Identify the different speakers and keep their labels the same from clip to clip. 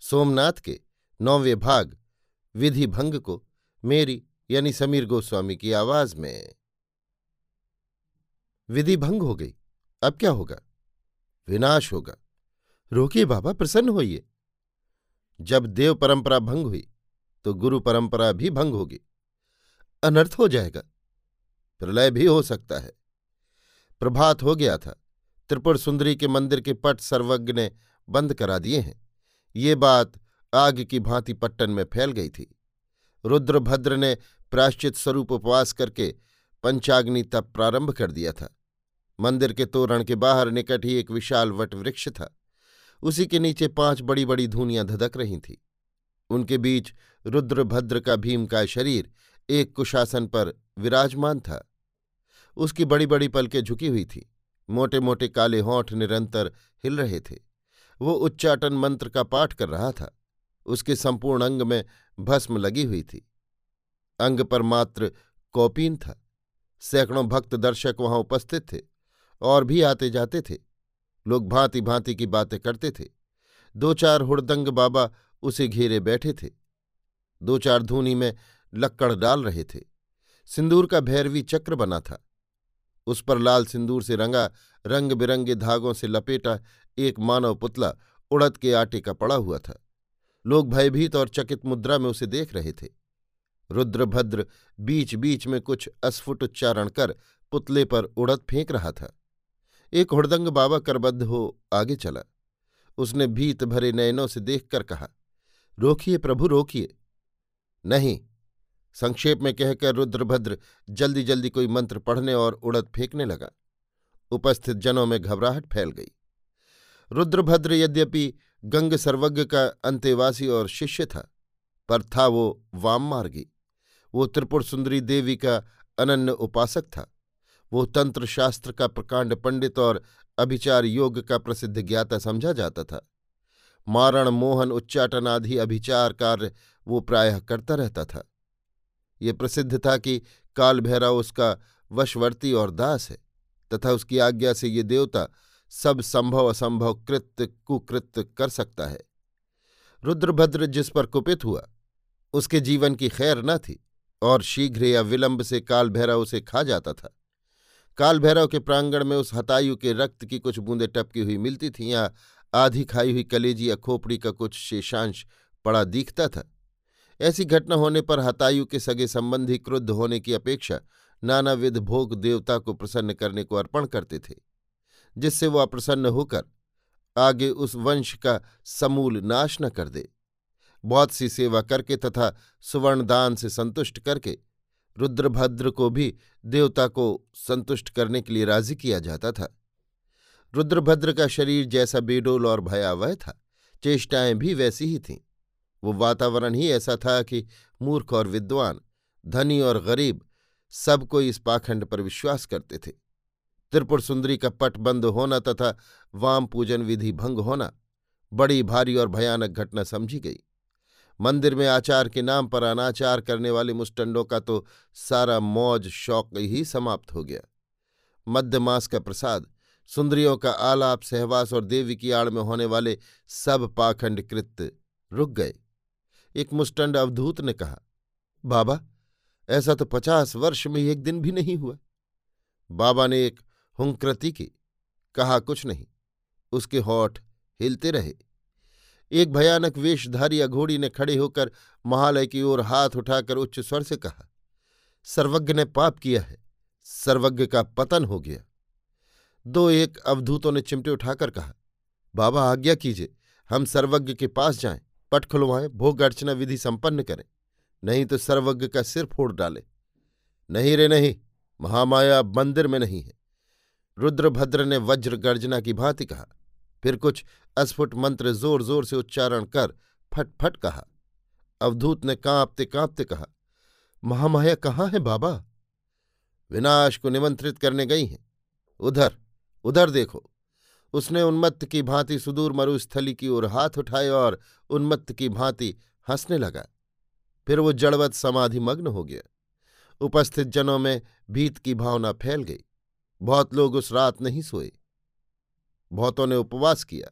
Speaker 1: सोमनाथ के नौवें भाग विधि भंग को मेरी यानी समीर गोस्वामी की आवाज़ में। विधि भंग हो गई। अब क्या होगा? विनाश होगा। रोकिए बाबा, प्रसन्न होइए। जब देव परंपरा भंग हुई तो गुरु परंपरा भी भंग होगी। अनर्थ हो जाएगा। प्रलय भी हो सकता है। प्रभात हो गया था। त्रिपुर सुंदरी के मंदिर के पट सर्वज्ञ ने बंद करा दिए हैं। ये बात आग की भांति पट्टन में फैल गई थी। रुद्रभद्र ने प्राश्चित स्वरूप उपवास करके पंचाग्नि तप प्रारंभ कर दिया था। मंदिर के तोरण के बाहर निकट ही एक विशाल वट वृक्ष था। उसी के नीचे पाँच बड़ी बड़ी धूनियाँ धधक रही थीं। उनके बीच रुद्रभद्र का भीम का शरीर एक कुशासन पर विराजमान था। उसकी बड़ी बड़ी पलकें झुकी हुई थी। मोटे मोटे काले होंठ निरंतर हिल रहे थे। वो उच्चाटन मंत्र का पाठ कर रहा था। उसके संपूर्ण अंग में भस्म लगी हुई थी। अंग पर मात्र कौपीन था। सैकड़ों भक्त दर्शक वहाँ उपस्थित थे और भी आते जाते थे। लोग भांति भांति की बातें करते थे। दो चार हुड़दंग बाबा उसे घेरे बैठे थे। दो चार धूनी में लक्कड़ डाल रहे थे। सिंदूर का भैरवी चक्र बना था। उस पर लाल सिंदूर से रंगा रंग बिरंगे धागों से लपेटा एक मानव पुतला उड़द के आटे का पड़ा हुआ था। लोग भयभीत और चकित मुद्रा में उसे देख रहे थे। रुद्रभद्र बीच बीच में कुछ अस्फुट उच्चारण कर पुतले पर उड़द फेंक रहा था। एक हुड़दंग बाबा करबद्ध हो आगे चला। उसने भीत भरे नयनों से देखकर कहा, रोकिए प्रभु, रोकिए। नहीं संक्षेप में कहकर रुद्रभद्र जल्दी जल्दी कोई मंत्र पढ़ने और उड़द फेंकने लगा। उपस्थित जनों में घबराहट फैल गई। रुद्रभद्र यद्यपि गंग सर्वज्ञ का अंतेवासी और शिष्य था, पर था वो वाम मार्गी वो त्रिपुर सुंदरी देवी का अनन्य उपासक था। वो तंत्र शास्त्र का प्रकांड पंडित और अभिचार योग का प्रसिद्ध ज्ञाता समझा जाता था। मारण, मोहन उच्चाटन आदि अभिचार कार्य वो प्रायः करता रहता था। ये प्रसिद्ध था कि काल भैरव उसका वशवर्ती और दास है, तथा उसकी आज्ञा से ये देवता सब संभव असंभव कृत्य, कुकृत्य कर सकता है। रुद्रभद्र जिस पर कुपित हुआ, उसके जीवन की खैर न थी, और शीघ्र या विलंब से काल भैरव उसे खा जाता था। काल भैरव के प्रांगण में उस हतायु के रक्त की कुछ बूंदें टपकी हुई मिलती थीं, या आधी खाई हुई कलेजी या खोपड़ी का कुछ शेषांश पड़ा दिखता था। ऐसी घटना होने पर हतायु के सगे संबंधी क्रुद्ध होने की अपेक्षा नानाविध भोग देवता को प्रसन्न करने को अर्पण करते थे, जिससे वो अप्रसन्न होकर आगे उस वंश का समूल नाश न कर दे। बहुत सी सेवा करके तथा सुवर्णदान से संतुष्ट करके रुद्रभद्र को भी देवता को संतुष्ट करने के लिए राज़ी किया जाता था। रुद्रभद्र का शरीर जैसा बेडोल और भयावह था, चेष्टाएँ भी वैसी ही थीं। वो वातावरण ही ऐसा था कि मूर्ख और विद्वान, धनी और गरीब सब कोई इस पाखंड पर विश्वास करते थे। त्रिपुर सुंदरी का पट बंद होना तथा वाम पूजन विधि भंग होना बड़ी भारी और भयानक घटना समझी गई। मंदिर में आचार के नाम पर अनाचार करने वाले मुस्टंडों का तो सारा मौज, शौक ही समाप्त हो गया। मध्य मास का प्रसाद, सुंदरियों का आलाप, सहवास और देवी की आड़ में होने वाले सब पाखंड कृत्य रुक गए। एक मुस्टंड अवधूत ने कहा, बाबा, ऐसा तो पचास वर्ष में एक दिन भी नहीं हुआ। बाबा ने एक हुंकृति की, कहा कुछ नहीं, उसके होठ हिलते रहे। एक भयानक वेशधारी अघोड़ी ने खड़े होकर महालय की ओर हाथ उठाकर उच्च स्वर से कहा, सर्वज्ञ ने पाप किया है, सर्वज्ञ का पतन हो गया। दो एक अवधूतों ने चिमटे उठाकर कहा, बाबा, आज्ञा कीजिए, हम सर्वज्ञ के पास जाएँ। पट खुलवाएँ, भोग अर्चना विधि संपन्न करें। नहीं तो सर्वज्ञ का सिर फोड़ डाले। नहीं रे नहीं, महामाया अब मंदिर में नहीं है। रुद्रभद्र ने वज्र गर्जना की भांति कहा, फिर कुछ अस्फुट मंत्र ज़ोर ज़ोर से उच्चारण कर फट फट कहा। अवधूत ने कांपते कांपते कहा, महामाया कहाँ है बाबा? विनाश को निमंत्रित करने गई हैं। उधर उधर देखो। उसने उन्मत्त की भांति सुदूर मरुस्थली की ओर हाथ उठाए और उन्मत्त की भांति हंसने लगा। फिर वो जड़वत समाधिमग्न हो गया। उपस्थित जनों में भीत की भावना फैल गई। बहुत लोग उस रात नहीं सोए। बहुतों ने उपवास किया।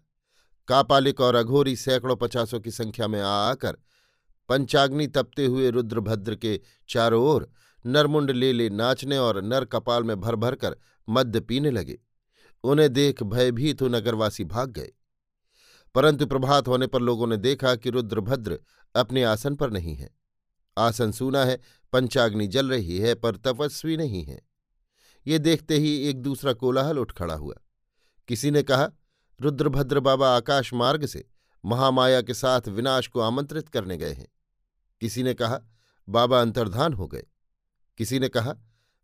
Speaker 1: कापालिक और अघोरी सैकड़ों पचासों की संख्या में आ आकर पंचाग्नि तपते हुए रुद्रभद्र के चारों ओर नरमुंड ले ले नाचने और नर कपाल में भर भर कर मद्य पीने लगे। उन्हें देख भयभीत हो नगरवासी भाग गए। परंतु प्रभात होने पर लोगों ने देखा कि रुद्रभद्र अपने आसन पर नहीं है। आसन सूना है, पंचाग्नि जल रही है, पर तपस्वी नहीं है। ये देखते ही एक दूसरा कोलाहल उठ खड़ा हुआ। किसी ने कहा, रुद्रभद्र बाबा आकाश मार्ग से महामाया के साथ विनाश को आमंत्रित करने गए हैं। किसी ने कहा, बाबा अंतर्धान हो गए। किसी ने कहा,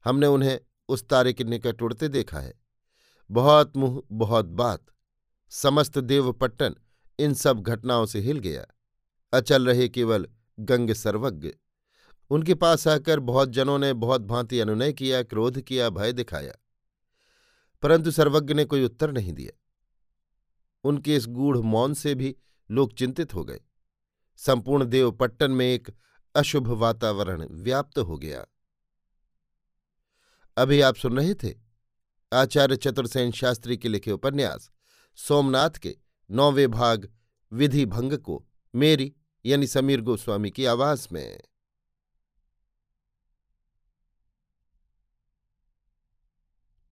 Speaker 1: हमने उन्हें उस तारे के निकट उड़ते देखा है। बहुत मुँह, बहुत बात। समस्त देवपट्टन इन सब घटनाओं से हिल गया। अचल रहे केवल गंग सर्वज्ञ। उनके पास आकर बहुत जनों ने बहुत भांति अनुनय किया, क्रोध किया, भय दिखाया। परंतु सर्वज्ञ ने कोई उत्तर नहीं दिया। उनके इस गूढ़ मौन से भी लोग चिंतित हो गए। संपूर्ण देवपट्टन में एक अशुभ वातावरण व्याप्त हो गया। अभी आप सुन रहे थे आचार्य चतुर्सेन शास्त्री के लिखे उपन्यास, सोमनाथ के नौवे भाग विधि भंग को मेरी यानी समीर गोस्वामी की आवाज़ में।